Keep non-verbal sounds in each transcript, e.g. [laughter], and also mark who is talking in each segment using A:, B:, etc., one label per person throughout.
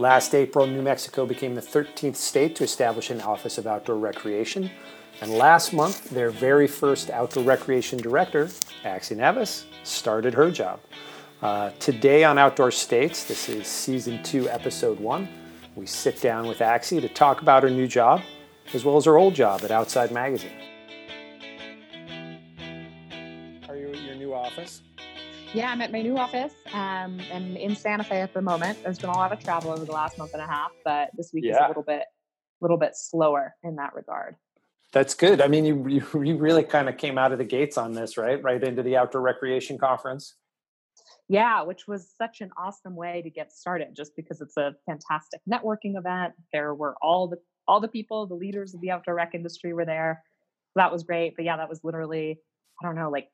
A: Last April, New Mexico became the 13th state to establish an Office of Outdoor Recreation. And last month, their very first outdoor recreation director, Axie Navas, started her job. Uh, today on Outdoor States, this is season two, episode one, we sit down with Axie to talk about her new job, as well as her old job at Outside Magazine.
B: Yeah, I'm at my new office. Um, and in Santa Fe at the moment. There's been a lot of travel over the last month and a half, but this week yeah. is a little bit, little bit slower in that regard.
A: That's good. I mean, you you, you really kind of came out of the gates on this, right? Right into the outdoor recreation conference
B: yeah, which was such an awesome way to get started just because it's a fantastic networking event. There were all the all the people, the leaders of the outdoor rec industry were there. So that was great. But yeah, that was literally, I don't know, like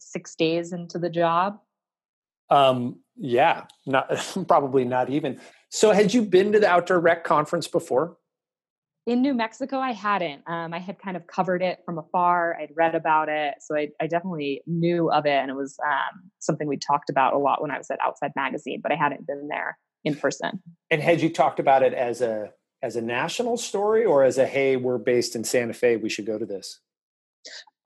B: six days into the job.
A: Um, yeah, not [laughs] probably not even. So had you been to the outdoor rec conference before?
B: in New Mexico, I hadn't. Um, I had kind of covered it from afar. I'd read about it, so I, I definitely knew of it, and it was um, something we talked about a lot when I was at Outside Magazine. But I hadn't been there in person.
A: And had you talked about it as a as a national story, or as a hey, we're based in Santa Fe, we should go to this?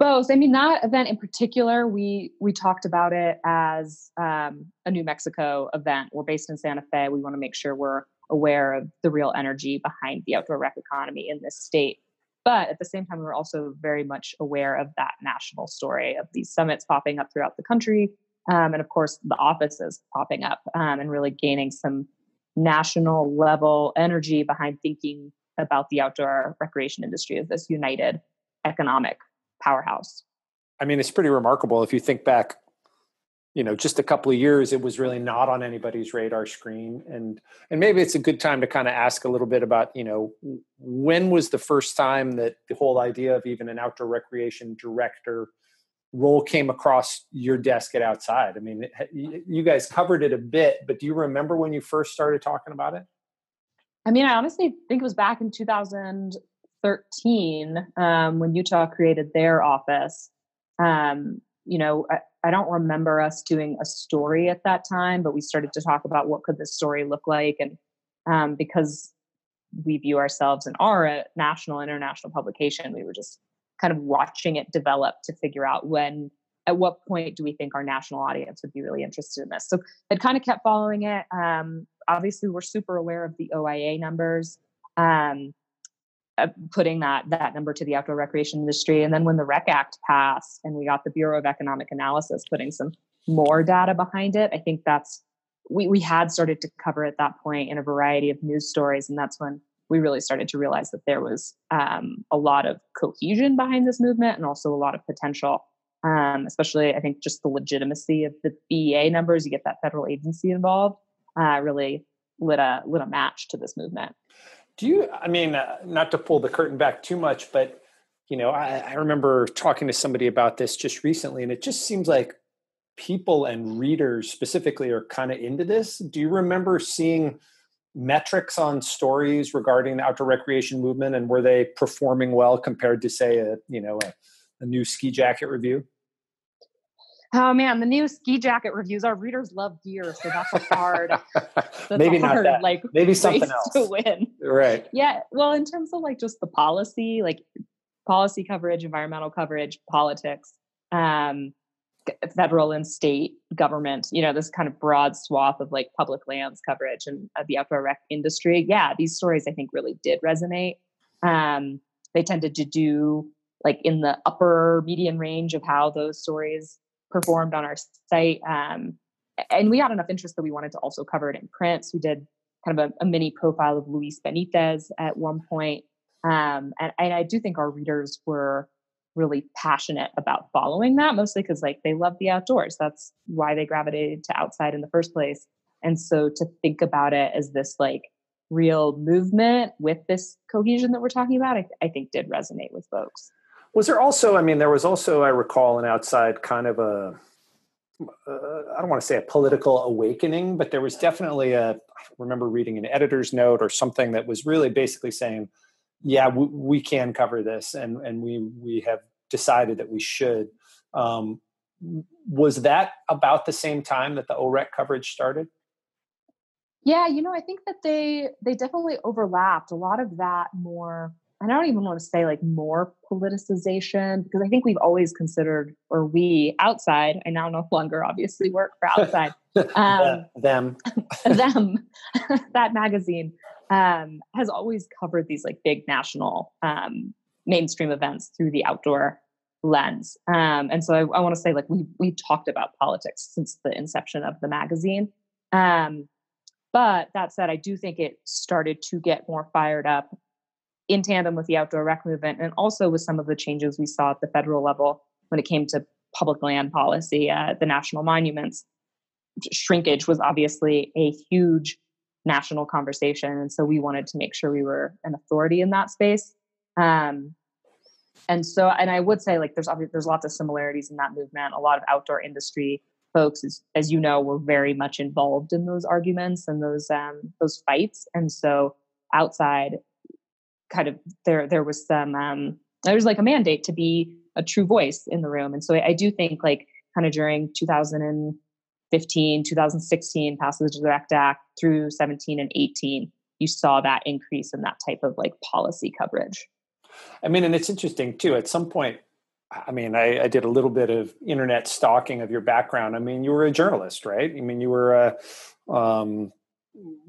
B: Both. I mean, that event in particular, we we talked about it as um, a New Mexico event. We're based in Santa Fe. We want to make sure we're aware of the real energy behind the outdoor rec economy in this state. But at the same time, we're also very much aware of that national story of these summits popping up throughout the country. Um, and of course, the offices popping up um, and really gaining some national level energy behind thinking about the outdoor recreation industry as this united economic powerhouse.
A: I mean, it's pretty remarkable if you think back you know just a couple of years it was really not on anybody's radar screen. And and maybe it's a good time to kind of ask a little bit about you know when was the first time that the whole idea of even an outdoor recreation director role came across your desk at outside? I mean you guys covered it a bit but do you remember when you first started talking about it?
B: I mean i honestly think it was back in 2013 um, when utah created their office um, you know I, I don't remember us doing a story at that time, but we started to talk about what could this story look like, and um, because we view ourselves and are a national international publication, we were just kind of watching it develop to figure out when at what point do we think our national audience would be really interested in this. So it kind of kept following it um, obviously we're super aware of the oia numbers um, uh, putting that that number to the outdoor recreation industry. And then when the Rec Act passed and we got the Bureau of Economic Analysis putting some more data behind it, I think that's we we had started to cover at that point in a variety of news stories, and that's when we really started to realize that there was um, a lot of cohesion behind this movement and also a lot of potential. Um, especially, I think just the legitimacy of the BEA numbers. You get that federal agency involved, uh, really lit a lit a match to this movement.
A: Do you, I mean, uh, not to pull the curtain back too much, but, you know, I, I remember talking to somebody about this just recently, and it just seems like people and readers specifically are kind of into this. Do you remember seeing metrics on stories regarding the outdoor recreation movement and were they performing well compared to say a, you know, a, a new ski jacket review?
B: Oh man, the new ski jacket reviews. Our readers love gear, so that's a hard. [laughs]
A: that's Maybe a hard, not that. Like maybe something else
B: to win.
A: Right.
B: Yeah. Well, in terms of like just the policy, like policy coverage, environmental coverage, politics, um, federal and state government. You know, this kind of broad swath of like public lands coverage and uh, the outdoor rec industry. Yeah, these stories I think really did resonate. Um, they tended to do like in the upper median range of how those stories performed on our site. Um, and we had enough interest that we wanted to also cover it in print. So we did kind of a, a mini profile of Luis Benitez at one point. Um, and, and I do think our readers were really passionate about following that, mostly because like they love the outdoors. That's why they gravitated to outside in the first place. And so to think about it as this like real movement with this cohesion that we're talking about, I, I think did resonate with folks.
A: Was there also, I mean, there was also, I recall, an outside kind of a, uh, I don't want to say a political awakening, but there was definitely a, I remember reading an editor's note or something that was really basically saying, yeah, we, we can cover this and, and we, we have decided that we should. Um, was that about the same time that the OREC coverage started?
B: Yeah, you know, I think that they they definitely overlapped. A lot of that more I don't even want to say like more politicization because I think we've always considered, or we outside, I now no longer obviously work for outside. [laughs]
A: Um, them.
B: them. [laughs] [laughs] that magazine um, has always covered these like big national um, mainstream events through the outdoor lens. Um, and so I, I want to say like we we talked about politics since the inception of the magazine. Um, but that said, I do think it started to get more fired up in tandem with the outdoor rec movement and also with some of the changes we saw at the federal level when it came to public land policy, uh, the national monuments. Shrinkage was obviously a huge national conversation. And so we wanted to make sure we were an authority in that space. Um, and so, and I would say like there's there's lots of similarities in that movement. A lot of outdoor industry folks, as, as you know, were very much involved in those arguments and those um, those fights. And so, outside, kind of there there was some um, there was like a mandate to be a true voice in the room. And so, I, I do think like kind of during 2015, 2016, passage of the Direct Act through 17 and 18, you saw that increase in that type of like policy coverage.
A: I mean, and it's interesting too. At some point, I mean, I, I, did a little bit of internet stalking of your background. I mean, you were a journalist, right? I mean, you were uh, um,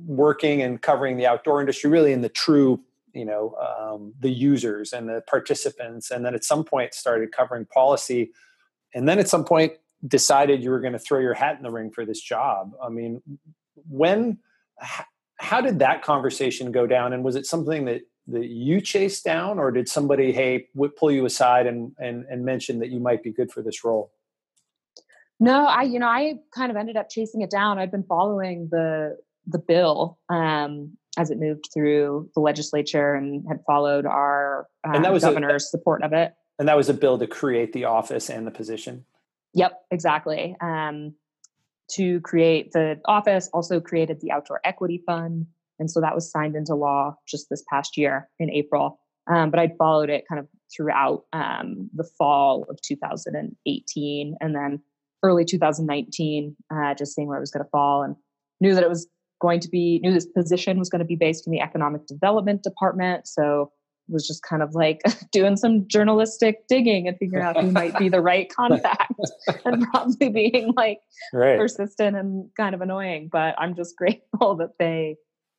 A: working and covering the outdoor industry, really in the true, you know, um, the users and the participants. And then at some point, started covering policy, and then at some point, decided you were going to throw your hat in the ring for this job. I mean, when, how did that conversation go down? And was it something that that you chased down, or did somebody hey pull you aside and and and mention that you might be good for this role?
B: No, I you know I kind of ended up chasing it down. I'd been following the the bill um, as it moved through the legislature and had followed our um, and that was governor's a, support of it.
A: And that was a bill to create the office and the position.
B: Yep, exactly. Um, to create the office, also created the outdoor equity fund, and so that was signed into law just this past year in April. Um, but I'd followed it kind of throughout um, the fall of 2018 and then early 2019, uh, just seeing where it was going to fall and knew that it was going to be, knew this position was going to be based in the economic development department. So was just kind of like [laughs] doing some journalistic digging and figuring out who might be the right [laughs] contact [laughs] and probably being like right. persistent and kind of annoying. But I'm just grateful that they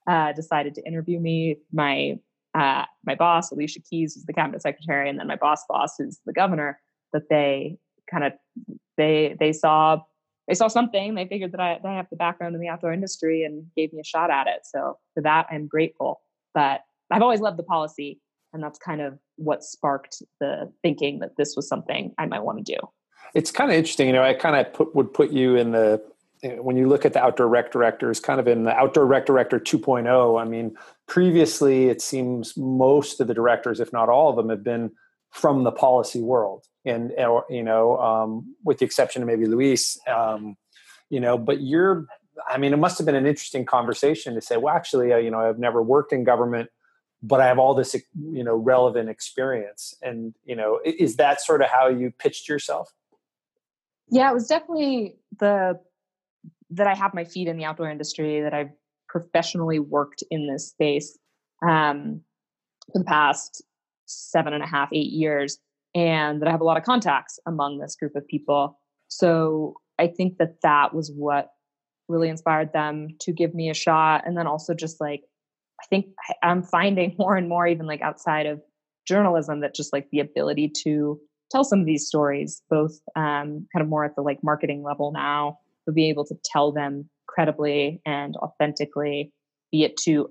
B: uh, decided to interview me. My uh, my boss, Alicia Keyes, is the cabinet secretary, and then my boss boss, who's the governor. That they kind of they they saw they saw something. They figured that I, that I have the background in the outdoor industry and gave me a shot at it. So for that, I'm grateful. But I've always loved the policy, and that's kind of what sparked the thinking that this was something I might want to do.
A: It's kind of interesting, you know. I kind of put, would put you in the when you look at the outdoor rec directors, kind of in the outdoor rec director 2.0, I mean, previously it seems most of the directors, if not all of them, have been from the policy world, and or, you know, um, with the exception of maybe Luis, um, you know, but you're. I mean, it must have been an interesting conversation to say, well, actually, uh, you know, I've never worked in government, but I have all this, you know, relevant experience. And you know, is that sort of how you pitched yourself?
B: Yeah, it was definitely the that I have my feet in the outdoor industry, that I've professionally worked in this space um, for the past seven and a half, eight years, and that I have a lot of contacts among this group of people. So I think that that was what really inspired them to give me a shot. And then also just like, I think I'm finding [laughs] more and more, even like outside of journalism, that just like the ability to tell some of these stories, both um, kind of more at the like marketing level now, but be able to tell them credibly and authentically, be it to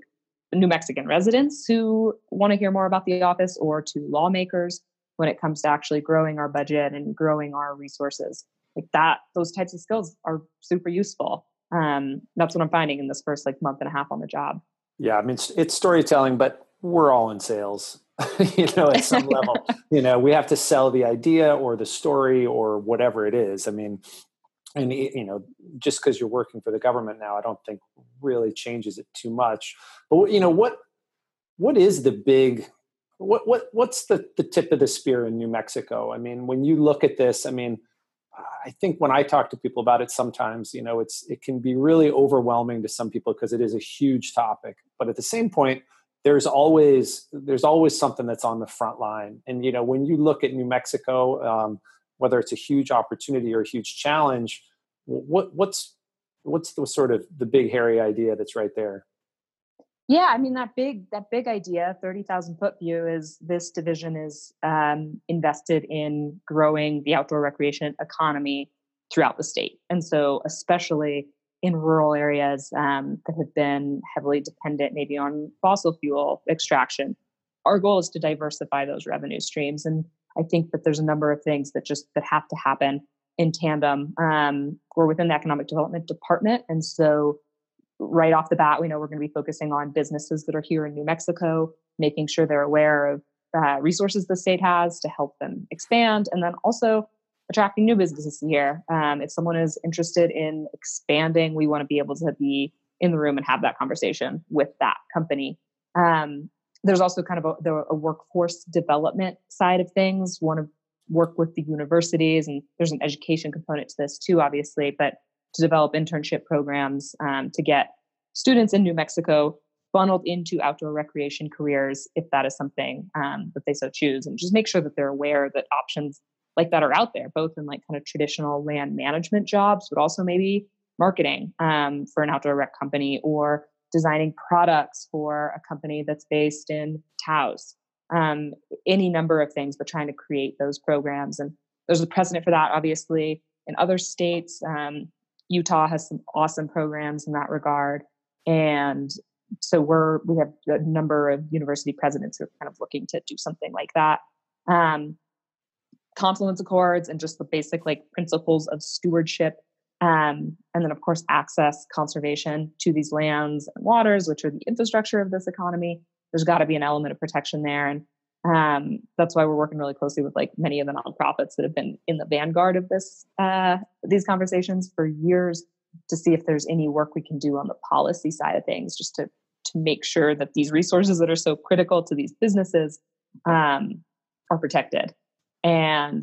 B: New Mexican residents who want to hear more about the office or to lawmakers when it comes to actually growing our budget and growing our resources. Like that, those types of skills are super useful. Um, that's what I'm finding in this first like month and a half on the job.
A: Yeah, I mean it's, it's storytelling, but we're all in sales. [laughs] you know, at some [laughs] level, you know, we have to sell the idea or the story or whatever it is. I mean, and you know just because you're working for the government now i don't think really changes it too much but you know what what is the big what what what's the the tip of the spear in new mexico i mean when you look at this i mean I think when I talk to people about it, sometimes you know it's it can be really overwhelming to some people because it is a huge topic. But at the same point, there's always there's always something that's on the front line. And you know when you look at New Mexico, um, whether it's a huge opportunity or a huge challenge, what what's what's the sort of the big hairy idea that's right there?
B: Yeah, I mean that big that big idea, thirty thousand foot view, is this division is um, invested in growing the outdoor recreation economy throughout the state, and so especially in rural areas um, that have been heavily dependent, maybe on fossil fuel extraction. Our goal is to diversify those revenue streams, and I think that there's a number of things that just that have to happen in tandem. Um, we're within the economic development department, and so right off the bat, we know we're going to be focusing on businesses that are here in New Mexico, making sure they're aware of uh, resources the state has to help them expand, and then also attracting new businesses here. Um, if someone is interested in expanding, we want to be able to be in the room and have that conversation with that company. Um, there's also kind of a, a, workforce development side of things. Want to work with the universities, and there's an education component to this too, obviously. But to develop internship programs um, to get students in New Mexico funneled into outdoor recreation careers if that is something um, that they so choose, and just make sure that they're aware that options like that are out there, both in like kind of traditional land management jobs, but also maybe marketing um, for an outdoor rec company or designing products for a company that's based in Taos. Um, any number of things, but trying to create those programs. And there's a precedent for that, obviously, in other states. Um, Utah has some awesome programs in that regard. And so we're we have a number of university presidents who are kind of looking to do something like that. Um, confluence accords and just the basic like principles of stewardship um, and then of course access conservation to these lands and waters which are the infrastructure of this economy. There's got to be an element of protection there. And um, that's why we're working really closely with like many of the nonprofits that have been in the vanguard of this uh, these conversations for years to see if there's any work we can do on the policy side of things just to to make sure that these resources that are so critical to these businesses um, are protected. And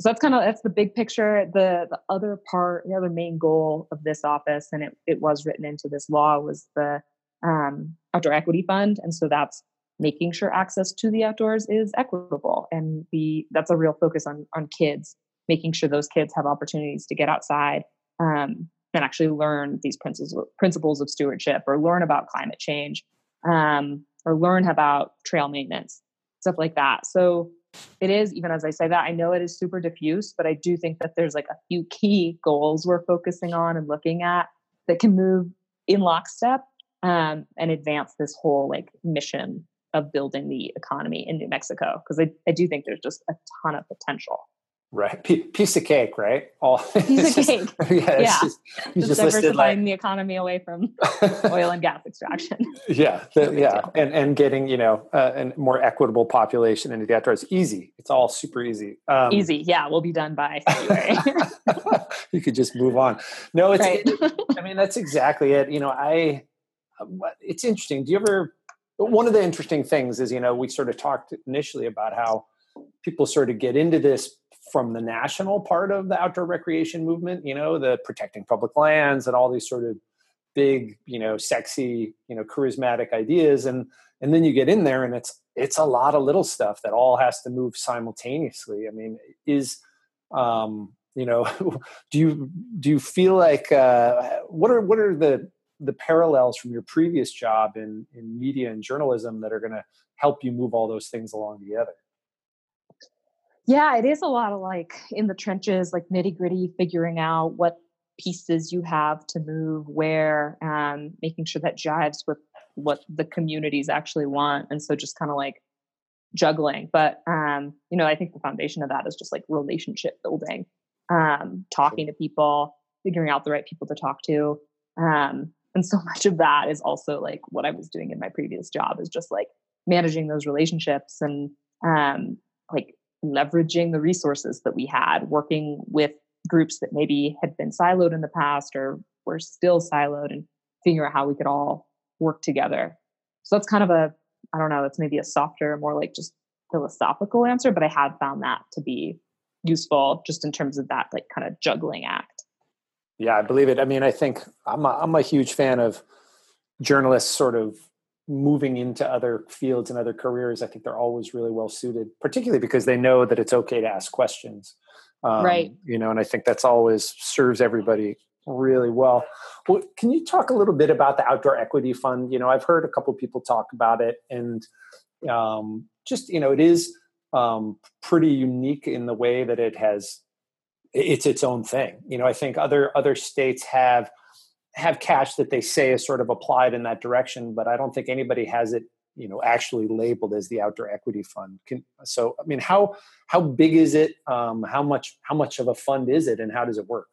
B: so that's kind of that's the big picture. The the other part the other main goal of this office and it, it was written into this law was the um, outdoor equity fund. And so that's making sure access to the outdoors is equitable. And the that's a real focus on on kids making sure those kids have opportunities to get outside um, and actually learn these principles principles of stewardship or learn about climate change um, or learn about trail maintenance stuff like that. So it is even as i say that i know it is super diffuse but i do think that there's like a few key goals we're focusing on and looking at that can move in lockstep um, and advance this whole like mission of building the economy in New Mexico because I, I do think there's just a ton of potential.
A: Right, P- piece of cake, right?
B: All [laughs] piece of cake. [laughs] yeah, yeah. Just, just, just diversifying like, the economy away from [laughs] oil and gas extraction.
A: Yeah, the, yeah, and and getting you know uh, a more equitable population into the outdoors. Easy, it's all super easy.
B: Um, easy, yeah. We'll be done by February.
A: you could just move on. No, it's. Right. It, I mean, that's exactly it. You know, I. It's interesting. Do you ever one of the interesting things is you know we sort of talked initially about how people sort of get into this from the national part of the outdoor recreation movement you know the protecting public lands and all these sort of big you know sexy you know charismatic ideas. And and then you get in there and it's it's a lot of little stuff that all has to move simultaneously. I mean is um you know [laughs] do you do you feel like uh what are what are the the parallels from your previous job in in media and journalism that are going to help you move all those things along together
B: yeah it is a lot of like in the trenches like nitty gritty figuring out what pieces you have to move where um, making sure that jives with what the communities actually want and so just kind of like juggling but um, you know i think the foundation of that is just like relationship building um, talking to people figuring out the right people to talk to um, and so [laughs] much of that is also like what i was doing in my previous job is just like managing those relationships and um, like leveraging the resources that we had working with groups that maybe had been siloed in the past or were still siloed and figure out how we could all work together so that's kind of a i don't know it's maybe a softer more like just philosophical answer but i have found that to be useful just in terms of that like kind of juggling act.
A: Yeah, I believe it. I mean, I think I'm a, I'm a huge fan of journalists sort of moving into other fields and other careers. I think they're always really well suited, particularly because they know that it's okay to ask questions.
B: Um, right.
A: You know, and I think that's always serves everybody really well. Well, can you talk a little bit about the Outdoor Equity Fund? You know, I've heard a couple people talk about it, and um, just you know, it is um, pretty unique in the way that it has. It's its own thing. You know, I think other other states have have cash that they say is sort of applied in that direction, but I don't think anybody has it you know actually labeled as the outdoor equity fund Can, so i mean how how big is it um, how much how much of a fund is it and how does it work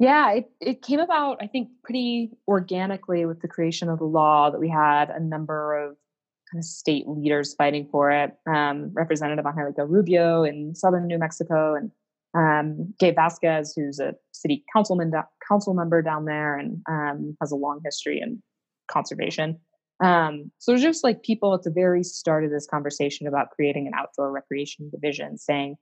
B: yeah, it, it came about, I think, pretty organically with the creation of the law that we had a number of kind of state leaders fighting for it. Um, Representative Angelica Rubio in southern New Mexico and um, Gabe Vasquez, who's a city councilman, council member down there and um, has a long history in conservation. Um, so it's just like people at the very start of this conversation about creating an outdoor recreation division saying,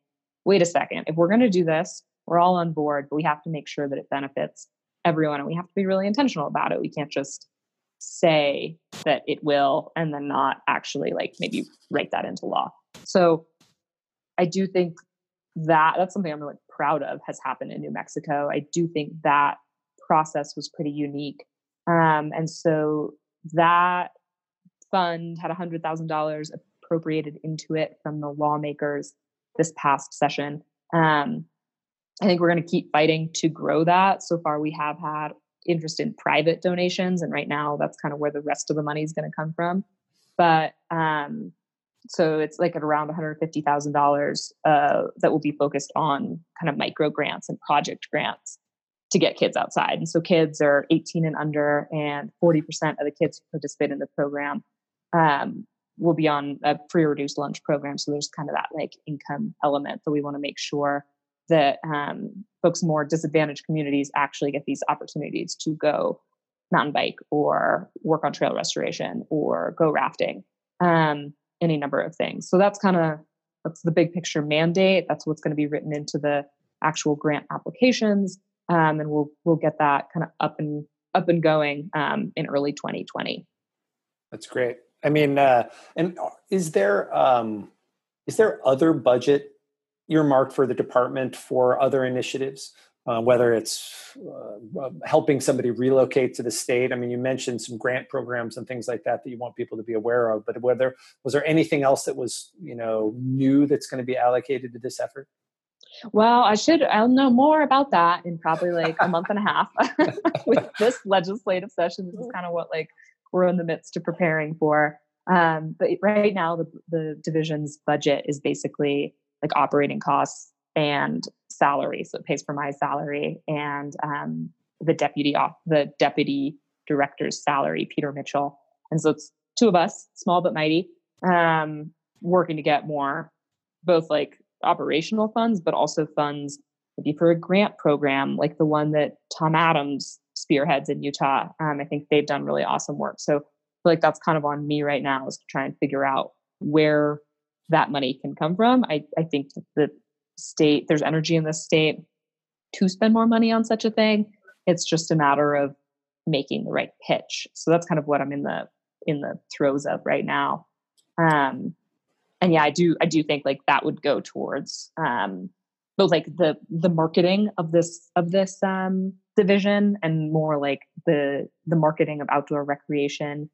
B: wait a second, if we're going to do this, we're all on board, but we have to make sure that it benefits everyone and we have to be really intentional about it. We can't just say that it will and then not actually like maybe write that into law. So I do think that that's something I'm really proud of has happened in New Mexico. I do think that process was pretty unique. Um, and so that fund had $100,000 appropriated into it from the lawmakers this past session. Um, I think we're going to keep fighting to grow that. So far, we have had interest in private donations, and right now, that's kind of where the rest of the money is going to come from. But um, so it's like at around $150,000 uh, that will be focused on kind of micro grants and project grants to get kids outside. And so kids are 18 and under, and 40% of the kids who participate in the program um, will be on a free reduced lunch program. So there's kind of that like income element that we want to make sure that um, folks more disadvantaged communities actually get these opportunities to go mountain bike or work on trail restoration or go rafting um, any number of things. So that's kind of that's the big picture mandate. That's what's going to be written into the actual grant applications. Um, and we'll we'll get that kind of up and up and going um, in early 2020
A: that's great. I mean uh, and is there um, is there other budget earmarked for the department for other initiatives, uh, whether it's uh, uh, helping somebody relocate to the state. I mean, you mentioned some grant programs and things like that that you want people to be aware of. But whether was there anything else that was you know new that's going to be allocated to this effort?
B: Well, I should. I'll know more about that in probably like a month and a half [laughs] [laughs] with this legislative session. This is kind of what like we're in the midst of preparing for. Um, but right now, the, the division's budget is basically like operating costs and salary. So it pays for my salary and um, the deputy off the deputy director's salary, Peter Mitchell. And so it's two of us, small but mighty, um, working to get more, both like operational funds, but also funds maybe for a grant program like the one that Tom Adams spearheads in Utah. Um, I think they've done really awesome work. So I feel like that's kind of on me right now is to try and figure out where that money can come from. I, I think the state, there's energy in the state to spend more money on such a thing. It's just a matter of making the right pitch. So that's kind of what I'm in the in the throes of right now. Um, and yeah, I do I do think like that would go towards um, both like the the marketing of this of this um, division and more like the the marketing of outdoor recreation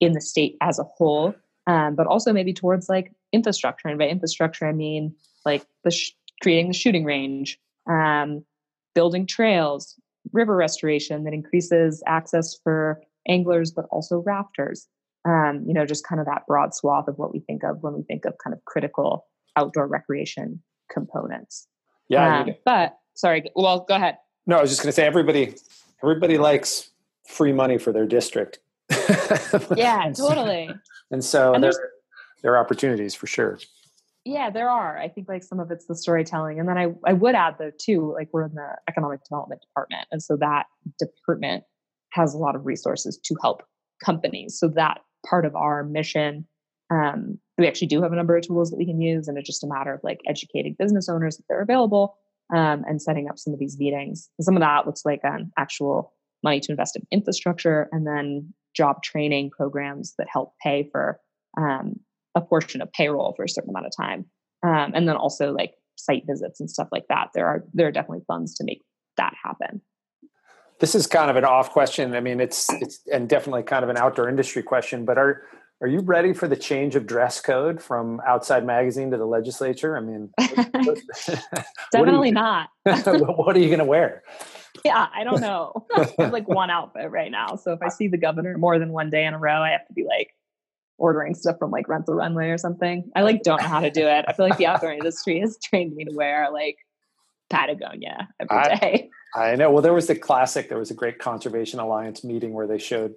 B: in the state as a whole um, but also maybe towards like infrastructure. And by infrastructure, I mean like the sh- creating the shooting range, um, building trails, river restoration that increases access for anglers, but also rafters. Um, you know, just kind of that broad swath of what we think of when we think of kind of critical outdoor recreation components.
A: Yeah, um,
B: but sorry. Well, go ahead.
A: No, I was just going to say everybody, everybody likes free money for their district. [laughs]
B: yeah, totally.
A: And so and there, there are opportunities for sure.
B: Yeah, there are. I think like some of it's the storytelling. And then I, I would add though too, like we're in the economic development department. And so that department has a lot of resources to help companies. So that part of our mission Um, we actually do have a number of tools that we can use, and it's just a matter of like educating business owners that they're available um, and setting up some of these meetings. And some of that looks like um, actual money to invest in infrastructure, and then job training programs that help pay for um, a portion of payroll for a certain amount of time, um, and then also like site visits and stuff like that. There are there are definitely funds to make that happen.
A: This is kind of an off question. I mean, it's it's and definitely kind of an outdoor industry question. But are are you ready for the change of dress code from Outside Magazine to the legislature? I mean,
B: definitely you, not.
A: what are you going [laughs] to wear?
B: Yeah, I don't know. [laughs] I have like one outfit right now. So if I see the governor more than one day in a row, I have to be like ordering stuff from like Rent the Runway or something. I like don't know how to do it. I feel like the [laughs] outdoor industry has trained me to wear like Patagonia every I, day.
A: I know. Well, there was the classic. There was a great Conservation Alliance meeting where they showed,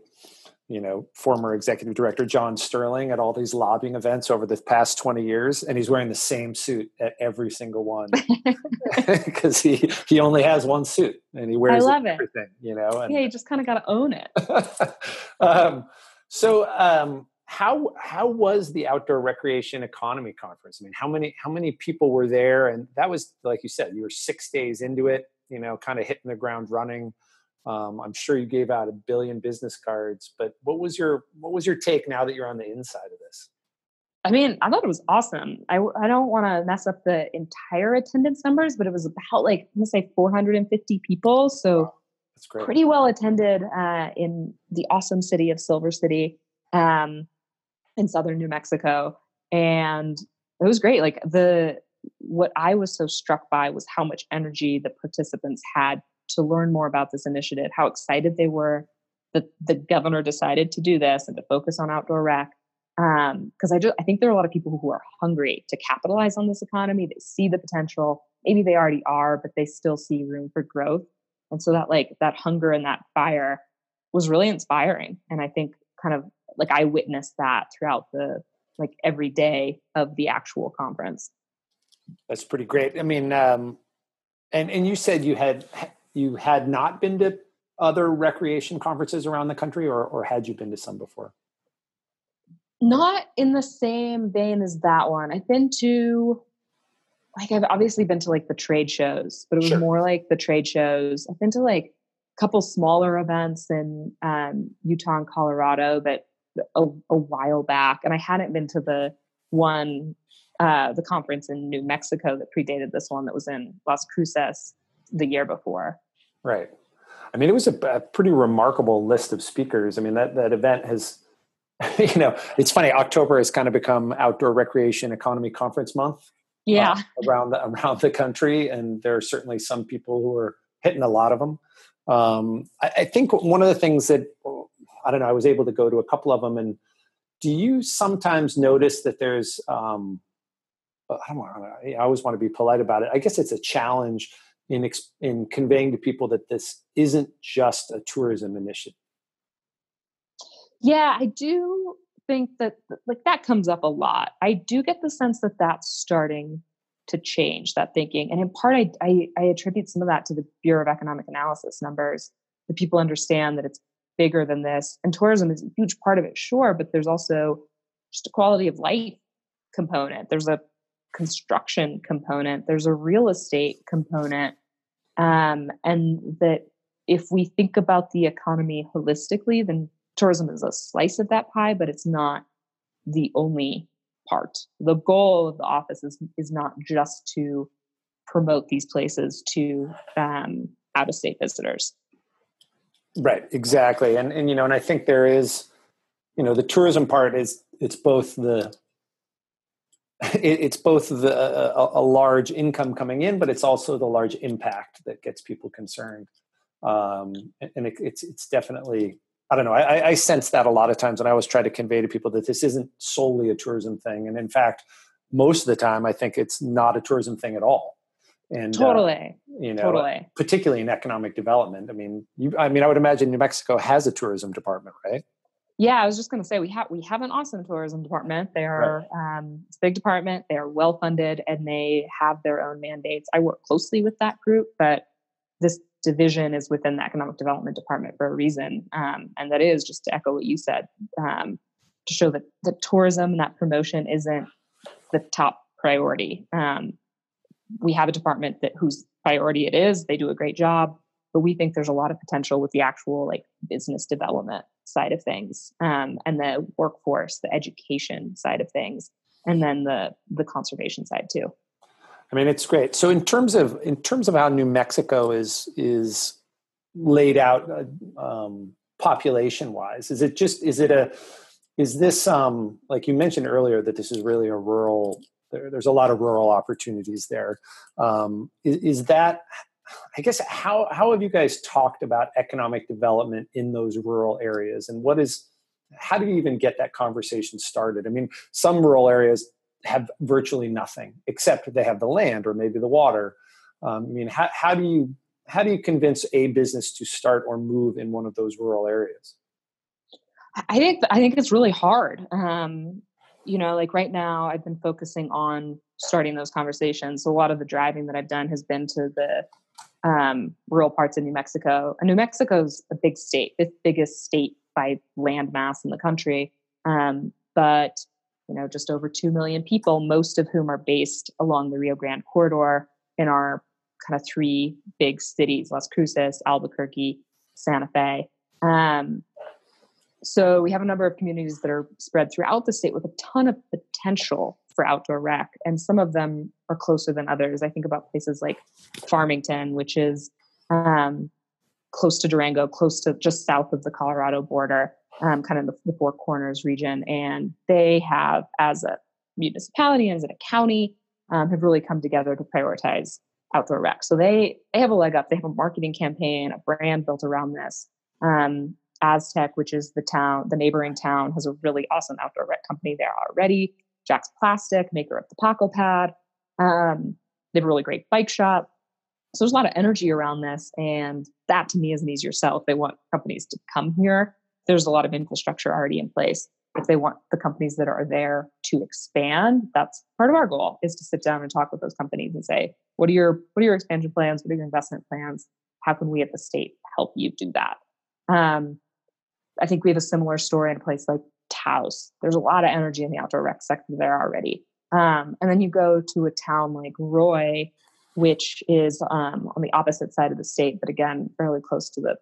A: you know, former executive director John Sterling at all these lobbying events over the past twenty years, and he's wearing the same suit at every single one [laughs] [laughs] because he he only has one suit and he wears. I love it. Everything, you know.
B: And, yeah, you just kind of got to own it.
A: um, so, um, how how was the outdoor recreation economy conference? I mean, how many how many people were there? And that was like you said, you were six days into it. You know, kind of hitting the ground running. Um, I'm sure you gave out a billion business cards, but what was your what was your take now that you're on the inside of this?
B: I mean, I thought it was awesome. I, I don't want to mess up the entire attendance numbers, but it was about like I'm gonna say 450 people, so wow. That's great. pretty well attended uh, in the awesome city of Silver City. Um, in southern New Mexico. And it was great. Like the what I was so struck by was how much energy the participants had to learn more about this initiative, how excited they were that the governor decided to do this and to focus on outdoor rec. Um, because um, I just I think there are a lot of people who are hungry to capitalize on this economy. They see the potential. Maybe they already are, but they still see room for growth. And so that like that hunger and that fire was really inspiring. And I think kind of like I witnessed that throughout the like every day of the actual conference.
A: That's pretty great. I mean, um, and and you said you had you had not been to other recreation conferences around the country, or or had you been to some before?
B: Not in the same vein as that one. I've been to like I've obviously been to like the trade shows, but it was sure. more like the trade shows. I've been to like a couple smaller events in um, Utah and Colorado, but a, a while back, and I hadn't been to the one uh, the conference in New Mexico that predated this one that was in Las Cruces the year before.
A: Right. I mean, it was a, a, pretty remarkable list of speakers. I mean, that that event has, [laughs] you know, it's funny. October has kind of become Outdoor Recreation Economy Conference Month.
B: Yeah.
A: Uh, around the, around the country, and there are certainly some people who are hitting a lot of them. Um, I, I think one of the things that I don't know, I was able to go to a couple of them. And do you sometimes notice that there's, um, I don't want, I always want to be polite about it. I guess it's a challenge in in conveying to people that this isn't just a tourism initiative.
B: Yeah, I do think that like that comes up a lot. I do get the sense that that's starting to change that thinking, and in part, I, I, I attribute some of that to the Bureau of Economic Analysis numbers. That people understand that it's bigger than this. And tourism is a huge part of it, sure, but there's also just a quality of life component. There's a construction component. There's a real estate component. Um, and that if we think about the economy holistically, then tourism is a slice of that pie, but it's not the only part. The goal of the office is, is not just to promote these places to um, out of state visitors.
A: Right, exactly. And and you know, and I think there is, you know, the tourism part is it's both the it's both the a, a, large income coming in, but it's also the large impact that gets people concerned. Um, and it, it's it's definitely I don't know. I, I sense that a lot of times, and I always try to convey to people that this isn't solely a tourism thing. And in fact, most of the time, I think it's not a tourism thing at all and
B: uh, totally.
A: uh, you know
B: totally.
A: particularly in economic development. I mean you i mean i would imagine new mexico has a tourism department right?
B: Yeah i was just going to say we have we have an awesome tourism department. They are right. um, it's a big department. They are well funded and they have their own mandates. I work closely with that group but this division is within the economic development department for a reason um, and that is just to echo what you said um, to show that the tourism and that promotion isn't the top priority. Um, we have a department that whose priority it is. They do a great job, but we think there's a lot of potential with the actual like business development side of things, um, and the workforce, the education side of things, and then the the conservation side too.
A: I mean, it's great. So in terms of in terms of how New Mexico is is laid out uh, um, population wise, is it just is it a is this um, like you mentioned earlier that this is really a rural there, there's a lot of rural opportunities there. Um, is, is that I guess how how have you guys talked about economic development in those rural areas, and what is how do you even get that conversation started? I mean, some rural areas have virtually nothing except they have the land or maybe the water. Um, I mean, how, how do you how do you convince a business to start or move in one of those rural areas?
B: I think I think it's really hard. Um, you know, like right now, I've been focusing on starting those conversations. So a lot of the driving that I've done has been to the um, rural parts of New Mexico. And New Mexico's a big state, fifth biggest state by land mass in the country. Um, but you know, just over two million people, most of whom are based along the Rio Grande corridor in our kind of three big cities: Las Cruces, Albuquerque, Santa Fe. Um, so we have a number of communities that are spread throughout the state with a ton of potential for outdoor rec, and some of them are closer than others. I think about places like Farmington, which is um, close to Durango, close to just south of the Colorado border, um, kind of the, the Four Corners region, and they have, as a municipality and as a county, um, have really come together to prioritize outdoor rec. So they they have a leg up. They have a marketing campaign, a brand built around this. Um, Aztec, which is the town, the neighboring town, has a really awesome outdoor rec company there already. Jack's Plastic, maker of the Paco Pad. Um, they have a really great bike shop. So there's a lot of energy around this, and that to me is an easier sell. If they want companies to come here, there's a lot of infrastructure already in place. If they want the companies that are there to expand, that's part of our goal is to sit down and talk with those companies and say, what are your what are your expansion plans? What are your investment plans? How can we at the state help you do that? Um, I think we have a similar story in a place like Taos. There's a lot of energy in the outdoor rec sector there already. Um, and then you go to a town like Roy, which is um, on the opposite side of the state, but again, fairly close to the,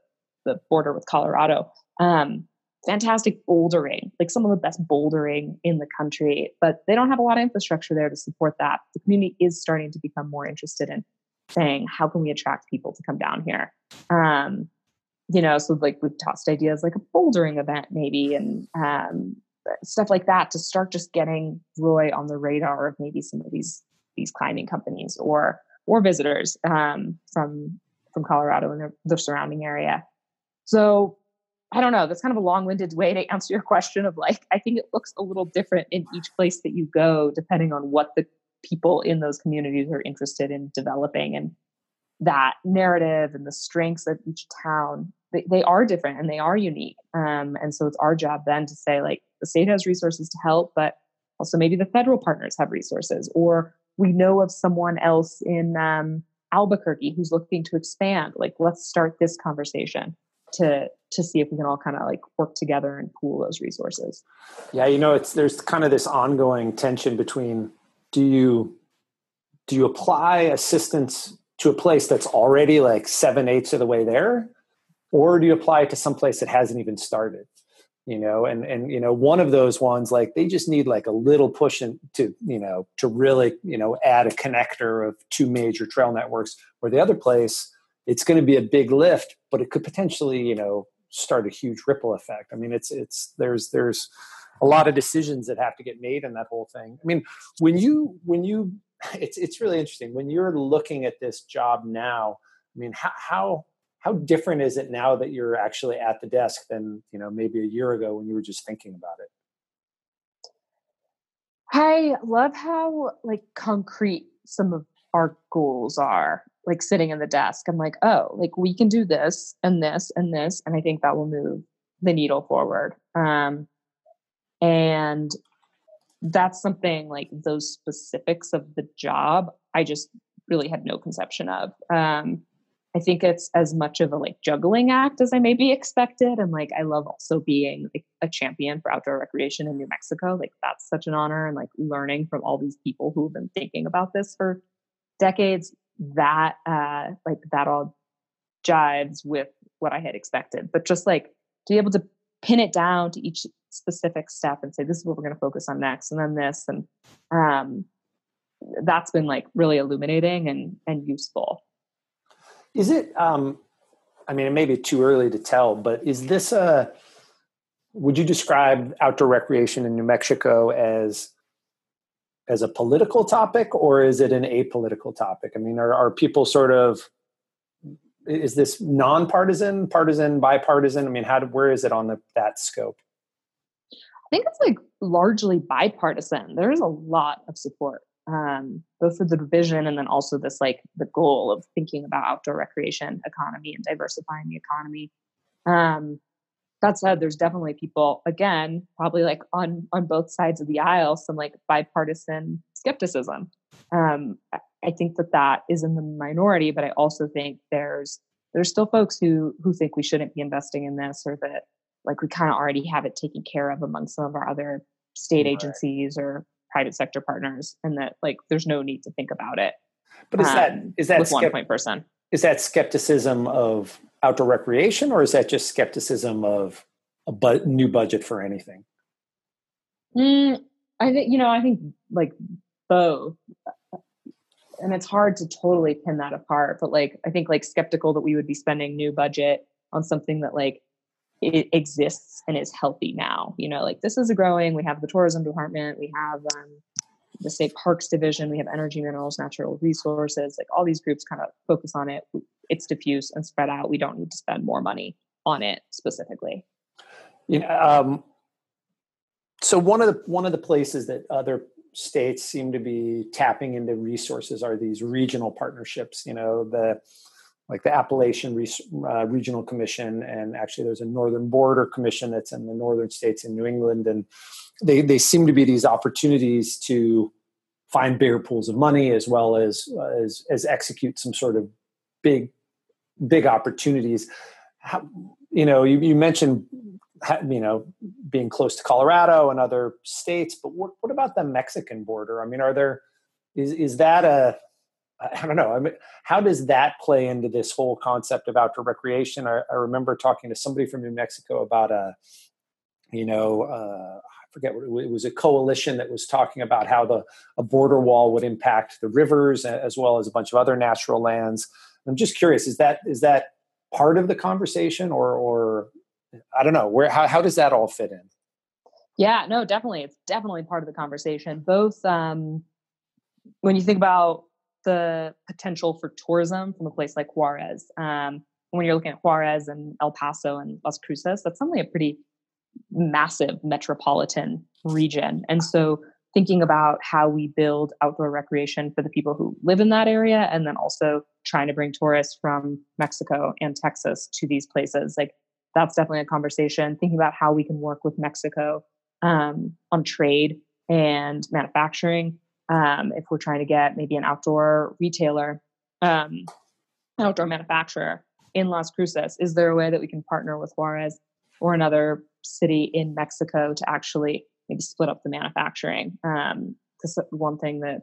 B: the border with Colorado. Um, fantastic bouldering, like some of the best bouldering in the country, but they don't have a lot of infrastructure there to support that. The community is starting to become more interested in saying, how can we attract people to come down here? Um, you know, so like we've tossed ideas like a bouldering event maybe and um, stuff like that to start just getting Roy on the radar of maybe some of these these climbing companies or or visitors um, from from Colorado and the, the surrounding area. So I don't know. That's kind of a long-winded way to [laughs] answer your question of like I think it looks a little different in each place that you go, depending on what the people in those communities are interested in developing and that narrative and the strengths of each town they, they are different and they are unique um, and so it's our job then to say like the state has resources to help but also maybe the federal partners have resources or we know of someone else in um, albuquerque who's looking to expand like let's start this conversation to to see if we can all kind of like work together and pool those resources.
A: Yeah you know it's there's kind of this ongoing tension between do you do you apply assistance to a place that's already like seven eighths of the way there or do you apply it to some place that hasn't even started you know? And and you know one of those ones like they just need like a little push in to you know to really you know add a connector of two major trail networks. Or the other place it's going to be a big lift but it could potentially you know start a huge ripple effect. I mean it's it's there's there's a lot of decisions that have to get made in that whole thing. I mean when you when you [laughs] it's it's really interesting. When you're looking at this job now i mean how how how different is it now that you're actually at the desk than you know maybe a year ago when you were just thinking about it?
B: I love how like concrete some of our goals are like sitting in the desk. I'm like oh like we can do this and this and this and i think that will move the needle forward. Um and that's something like those specifics of the job i just really had no conception of. Um I think it's as much of a like juggling act as I maybe expected. And like I love also being like a champion for outdoor recreation in New Mexico. Like that's such an honor and like learning from all these people who've been thinking about this for decades. That uh like that all jives with what I had expected. But just like to be able to pin it down to each specific step and say this is what we're going to focus on next and then this and um that's been like really illuminating and and useful.
A: Is it um I mean, it may be too early to tell, but is this a? Would you describe outdoor recreation in New Mexico as as a political topic, or is it an apolitical topic? I mean, are are people sort of is this nonpartisan, partisan, bipartisan? I mean, how where is it on the, that scope?
B: I think it's like largely bipartisan. There is a lot of support um, both for the division and then also this like the goal of thinking about outdoor recreation economy and diversifying the economy um, that said there's definitely people again probably like on on both sides of the aisle some like bipartisan skepticism um, i think that that is in the minority but i also think there's there's still folks who who think we shouldn't be investing in this or that like we kind of already have it taken care of among some of our other state right. agencies or private sector partners and that like there's no need to think about it
A: but is um, that is that
B: with one point person.
A: is that skepticism of outdoor recreation or is that just skepticism of a bu- new budget for anything?
B: Mm, i think you know i think like both. And it's hard to totally pin that apart but like i think like skeptical that we would be spending new budget on something that like it exists and is healthy now. You know, like this is a growing. We have the tourism department, we have um, the state parks division, we have energy, minerals, natural resources. Like all these groups kind of focus on it. It's diffuse and spread out. We don't need to spend more money on it specifically.
A: Know, um, so one of the one of the places that other states seem to be tapping into resources are these regional partnerships. You know, the like the Appalachian Re- uh, Regional Commission, and actually there's a Northern Border Commission that's in the northern states in New England, and they they seem to be these opportunities to find bigger pools of money as well as as, as execute some sort of big big opportunities. How, you know, you, you mentioned you know being close to Colorado and other states, but what what about the Mexican border? I mean, are there is is that a I don't know. I mean, how does that play into this whole concept of outdoor recreation? I, I remember talking to somebody from New Mexico about a, you know, uh, I forget what it was, a coalition that was talking about how the a border wall would impact the rivers as well as a bunch of other natural lands. I'm just curious: is that is that part of the conversation, or or I don't know where how how does that all fit in?
B: Yeah, no, definitely, it's definitely part of the conversation. Both um, when you think about the potential for tourism from a place like Juarez. Um, when you're looking at Juarez and El Paso and Las Cruces, that's suddenly a pretty massive metropolitan region. And so thinking about how we build outdoor recreation for the people who live in that area and then also trying to bring tourists from Mexico and Texas to these places like that's definitely a conversation thinking about how we can work with Mexico um, on trade and manufacturing um, if we're trying to get maybe an outdoor retailer, um, outdoor manufacturer in Las Cruces, is there a way that we can partner with Juarez or another city in Mexico to actually maybe split up the manufacturing? Because um, one thing that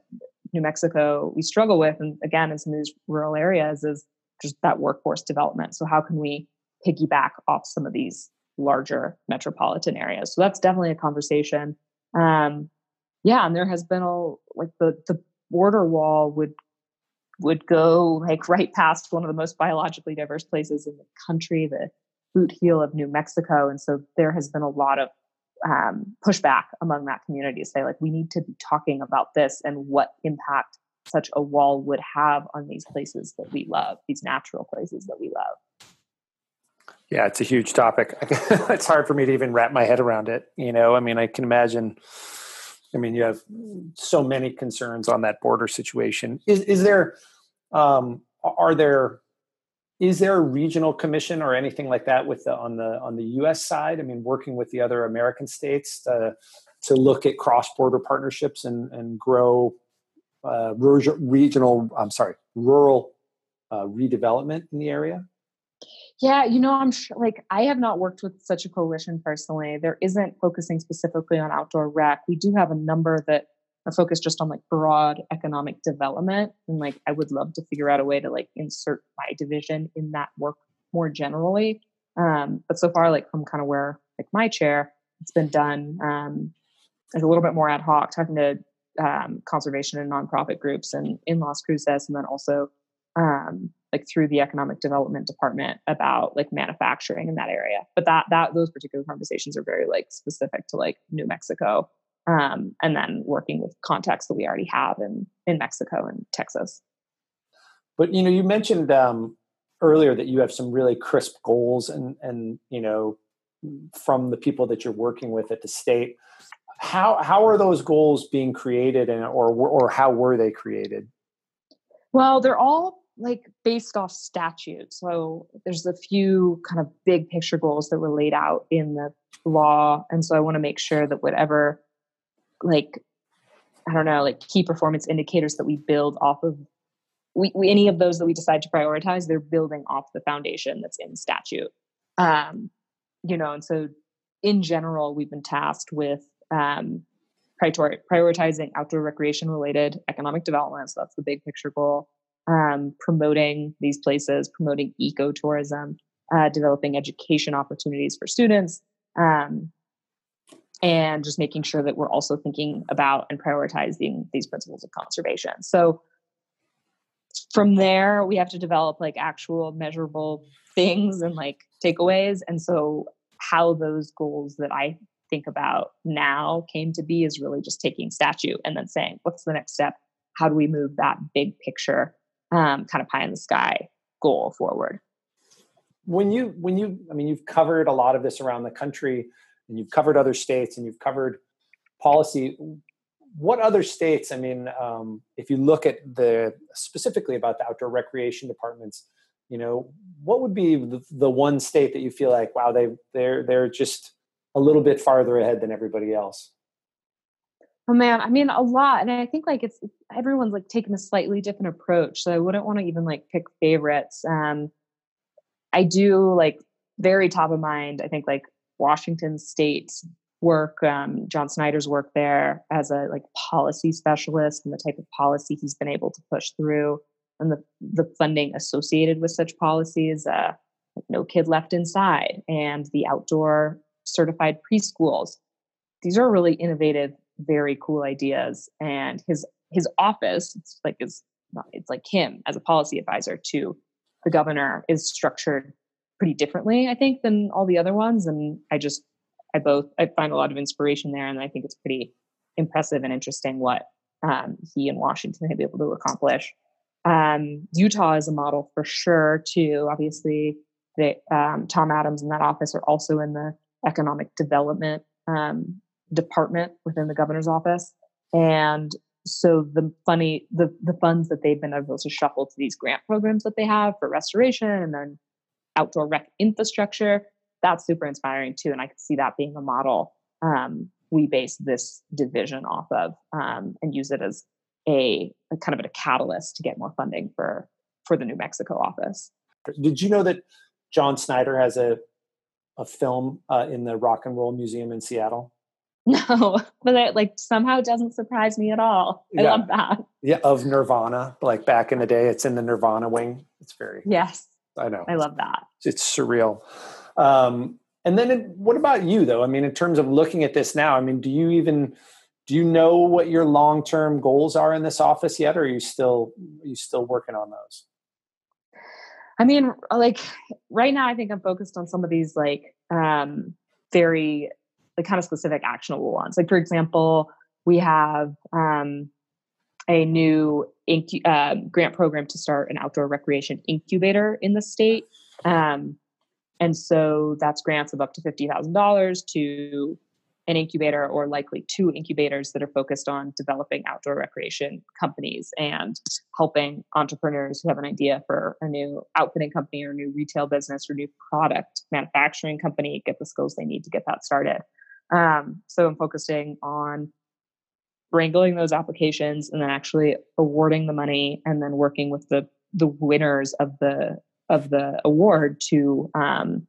B: New Mexico we struggle with, and again in some of these rural areas, is just that workforce development. So how can we piggyback off some of these larger metropolitan areas? So that's definitely a conversation. Um, yeah, and there has been a like the the border wall would would go like [laughs] right past one of the most biologically diverse places in the country, the boot heel of New Mexico, and so there has been a lot of um, pushback among that community to say like we need to be talking about this and what impact such a wall would have on these places that we love, these natural places that we love.
A: Yeah, it's a huge topic. [laughs] it's hard for me to even wrap my head around it. You know, I mean, I can imagine I mean, you have so many concerns on that border situation. Is, is there, um, are there, is there a regional commission or anything like that with the, on the on the U.S. side? I mean, working with the other American states to to look at cross border partnerships and and grow uh, regional. I'm sorry, rural uh, redevelopment in the area.
B: Yeah, you know, I'm sure, like I have not worked with such a coalition personally. There isn't focusing specifically on outdoor rec. We do have a number that are focused just on like broad economic development, and like I would love to figure out a way to like insert my division in that work more generally. Um, but so far, like from kind of where like my chair, it's been done um, like a little bit more ad hoc, talking to um, conservation and nonprofit groups and in Las Cruces, and then also um, like through the economic development department about like manufacturing in that area. But that that those particular conversations are very like specific to like New Mexico, um, and then working with contacts that we already have in in Mexico and Texas.
A: But you know, you mentioned um, earlier that you have some really crisp goals, and and you know, from the people that you're working with at the state. How how are those goals being created, and or or how were they created?
B: Well, they're all like based off statute. So there's a few kind of big picture goals that were laid out in the law. And so I want to make sure that whatever, like, I don't know, like key performance indicators that we build off of, we, we any of those that we decide to prioritize, they're building off the foundation that's in statute. Um, you know, and so in general, we've been tasked with um, prioritizing outdoor recreation related economic development. So that's the big picture goal um, promoting these places, promoting ecotourism, uh, developing education opportunities for students, um, and just making sure that we're also thinking about and prioritizing these principles of conservation. So from there, we have to develop like actual measurable things and like takeaways. And so how those goals that I think about now came to be is really just taking statute and then saying, what's the next step? How do we move that big picture um, kind of pie in the sky goal forward.
A: When you when you I mean you've covered a lot of this around the country and you've covered other states and you've covered policy what other states i mean um, if you look at the specifically about the outdoor recreation departments you know what would be the, the, one state that you feel like wow they they're they're just a little bit farther ahead than everybody else
B: Oh man, I mean a lot, and I think like it's everyone's like taking a slightly different approach. So I wouldn't want to even like pick favorites. Um, I do like very top of mind. I think like Washington State's work, um, John Snyder's work there as a like policy specialist and the type of policy he's been able to push through, and the the funding associated with such policies. Uh, no kid left inside, and the outdoor certified preschools. These are really innovative very cool ideas and his his office it's like is it's like him as a policy advisor to the governor is structured pretty differently i think than all the other ones and i just i both i find a lot of inspiration there and i think it's pretty impressive and interesting what um, he and washington have been able to accomplish. Um, utah is a model for sure too. Obviously that um, tom adams and that office are also in the economic development um, department within the governor's office. And so the funny the the funds that they've been able to shuffle to these grant programs that they have for restoration and then outdoor rec infrastructure that's super inspiring too. And i could see that being a model um, we base this division off of um, and use it as a, a, kind of a catalyst to get more funding for for the new mexico office.
A: Did you know that john snyder has a a film uh, in the rock and roll museum in seattle [laughs]
B: No, but it like somehow doesn't surprise me at all. I yeah. love that.
A: Yeah, of Nirvana, like back in the day, it's in the Nirvana wing. It's very
B: yes.
A: I know.
B: I love that.
A: It's surreal. Um, and then, it, what about you though? I mean, in terms of looking at this now, I mean, do you even do you know what your long term goals are in this office yet, or are you still are you still working on those?
B: I mean, like right now, I think I'm focused on some of these like um, very the kind of specific actionable ones. Like for example, we have um, a new uh, grant program to start an outdoor recreation incubator in the state. Um, and so that's grants of up to $50,000 to an incubator or likely two incubators that are focused on developing outdoor recreation companies and helping entrepreneurs who have an idea for a new outfitting company or new retail business or new product manufacturing company get the skills they need to get that started. Um, so I'm focusing on wrangling those applications and then actually awarding the money and then working with the the winners of the of the award to um,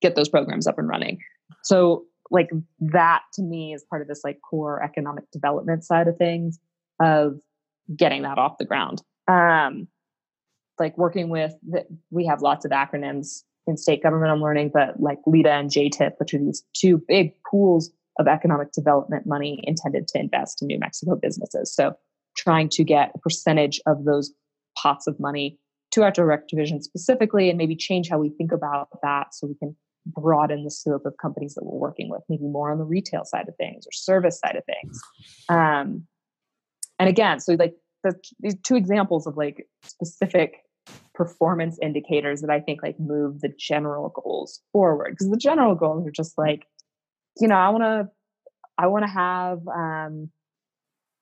B: get those programs up and running. So like that to me is part of this like core economic development side of things of getting that off the ground. Um, like working with the, we have lots of acronyms in state government I'm learning, but like LEDA and JTIP, which are these two big pools of economic development money intended to invest in New Mexico businesses. So trying to get a percentage of those pots of money to our direct division specifically and maybe change how we think about that so we can broaden the scope of companies that we're working with, maybe more on the retail side of things or service side of things. Um, and again, so like the, these two examples of like specific performance indicators that I think like move the general goals forward. Because the general goals are just like, you know, I want to, I want to have, um,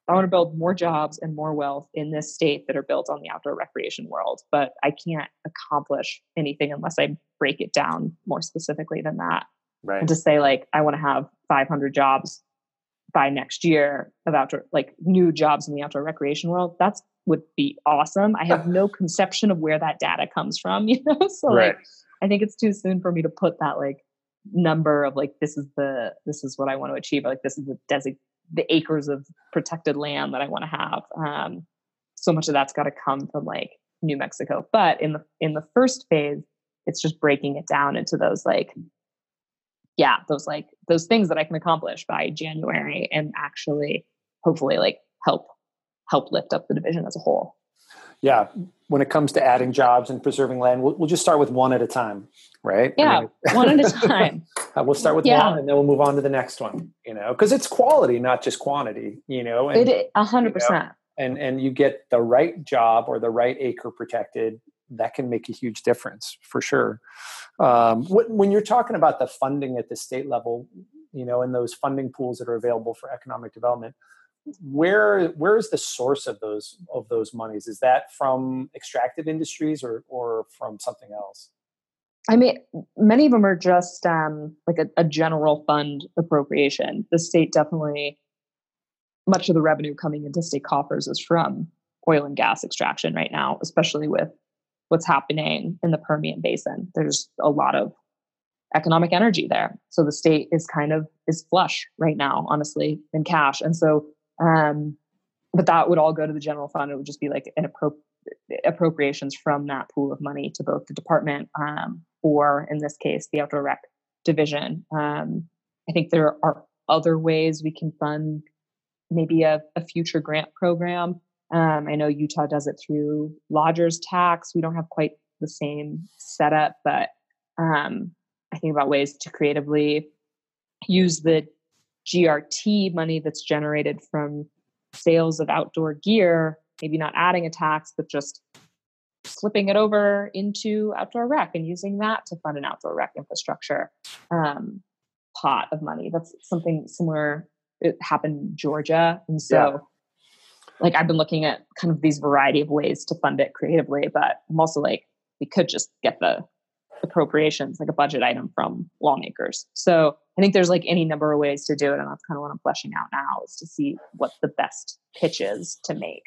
B: I want to build more jobs and more wealth in this state that are built on the outdoor recreation world. But I can't accomplish anything unless I break it down more specifically than that. Right. And to say like, I want to have 500 jobs by next year of outdoor, like new jobs in the outdoor recreation world. That's would be awesome. I have no [laughs] conception of where that data comes from, [laughs] you know? So right. like I think it's too soon for me to put that like number of like this is the this is what I want to achieve. Like this is the desig- the acres of protected land that I want to have. Um, so much of that's got to come from like New Mexico. But in the in the first phase, it's just breaking it down into those like yeah, those like those things that I can accomplish by January and actually hopefully like help help lift up the division as a whole.
A: Yeah, when it comes to adding jobs and preserving land, we'll, we'll just start with one at a time, right?
B: Yeah, I mean, [laughs] one at a time. [laughs]
A: we'll start with yeah. one, and then we'll move on to the next one. You know, because it's quality, not just quantity. You know,
B: it a hundred percent.
A: And and you get the right job or the right acre protected, that can make a huge difference for sure. Um, when you're talking about the funding at the state level, you know, and those funding pools that are available for economic development, where where is the source of those of those monies? Is that from extractive industries or or from something else?
B: I mean, many of them are just um, like a, a general fund appropriation. The state definitely, much of the revenue coming into state coffers is from oil and gas extraction right now, especially with what's happening in the Permian Basin. There's a lot of economic energy there. So the state is kind of is flush right now, honestly, in cash. And so um, but that would all go to the general fund. It would just be like an appro- appropriations from that pool of money to both the department um, or, in this case, the outdoor rec division. Um, I think there are other ways we can fund maybe a, a future grant program. Um, I know Utah does it through lodgers tax. We don't have quite the same setup, but um, I think about ways to creatively use the GRT money that's generated from sales of outdoor gear, maybe not adding a tax, but just slipping it over into outdoor rec and using that to fund an outdoor rec infrastructure um, pot of money. That's something similar. It happened in Georgia. And so, yeah. like, I've been looking at kind of these variety of ways to fund it creatively, but I'm also like, we could just get the appropriations, like a budget item from lawmakers. So I think there's like any number of ways to do it. And that's kind of what I'm fleshing out now is to see what the best pitch is to make.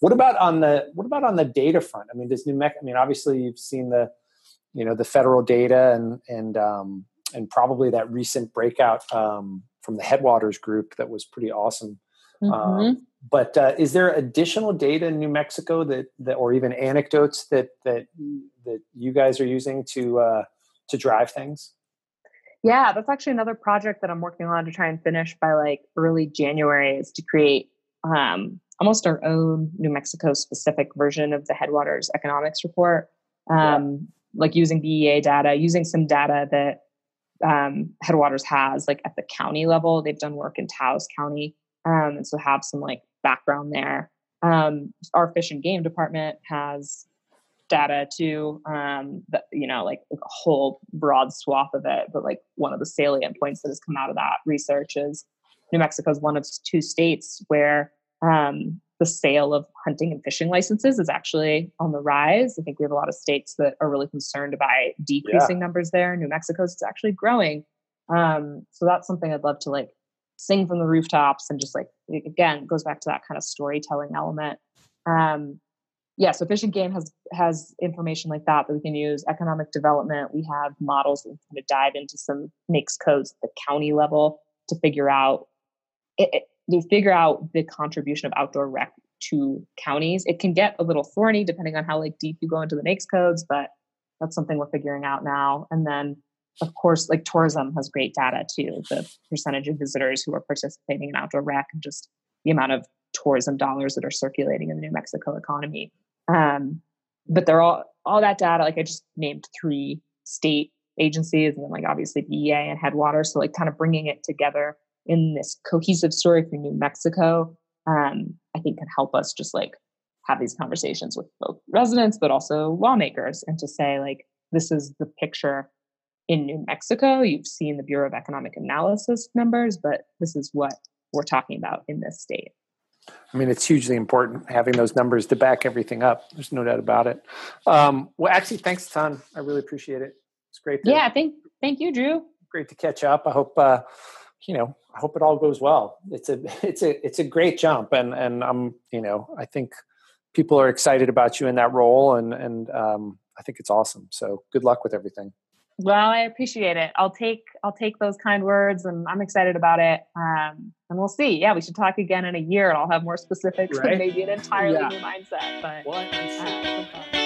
A: What about on the what about on the data front? I mean, does New Mexico I mean, obviously you've seen the you know the federal data and and um and probably that recent breakout um from the Headwaters group that was pretty awesome. Um, mm-hmm. Um, but uh, is there additional data in New Mexico that, that or even anecdotes that that that you guys are using to uh, to drive things?
B: Yeah, that's actually another project that I'm working on to try and finish by like early January is to create um, almost our own New Mexico specific version of the Headwaters economics report. Um, yeah. Like using BEA data, using some data that um, Headwaters has, like at the county level. They've done work in Taos County, um, and so have some like background there. Um, our fish and game department has data too um that you know like a whole broad swath of it but like one of the salient points that has come out of that research is new mexico is one of two states where um, the sale of hunting and fishing licenses is actually on the rise i think we have a lot of states that are really concerned about decreasing yeah. numbers there new mexico's is actually growing um, so that's something i'd love to like sing from the rooftops and just like again goes back to that kind of storytelling element um, yeah, so Fish and Game has has information like that that we can use. Economic development, we have models that kind of dive into some NAICS codes at the county level to figure out it, it, to figure out the contribution of outdoor rec to counties. It can get a little thorny depending on how like deep you go into the NAICS codes, but that's something we're figuring out now. And then of course, like tourism has great data too. The percentage of visitors who are participating in outdoor rec and just the amount of tourism dollars that are circulating in the New Mexico economy. Um, but they're all all that data. Like I just named three state agencies, and then like obviously BEA and Headwaters. So like kind of bringing it together in this cohesive story for New Mexico, um, I think can help us just like have these conversations with both residents but also lawmakers, and to say like this is the picture in New Mexico. You've seen the Bureau of Economic Analysis numbers, but this is what we're talking about in this state.
A: I mean, it's hugely important having those numbers to back everything up. There's no doubt about it. Um, well, Axie, thanks a ton. I really appreciate it. It's great.
B: To, yeah, thank thank you, Drew.
A: Great to catch up. I hope uh, you know. I hope it all goes well. It's a it's a it's a great jump, and and I'm you know I think people are excited about you in that role, and and um, I think it's awesome. So good luck with everything.
B: Well, I appreciate it. I'll take I'll take those kind words, and I'm excited about it. Um, and we'll see. Yeah, we should talk again in a year, and I'll have more specifics right? and maybe an [laughs] entirely yeah. new mindset. But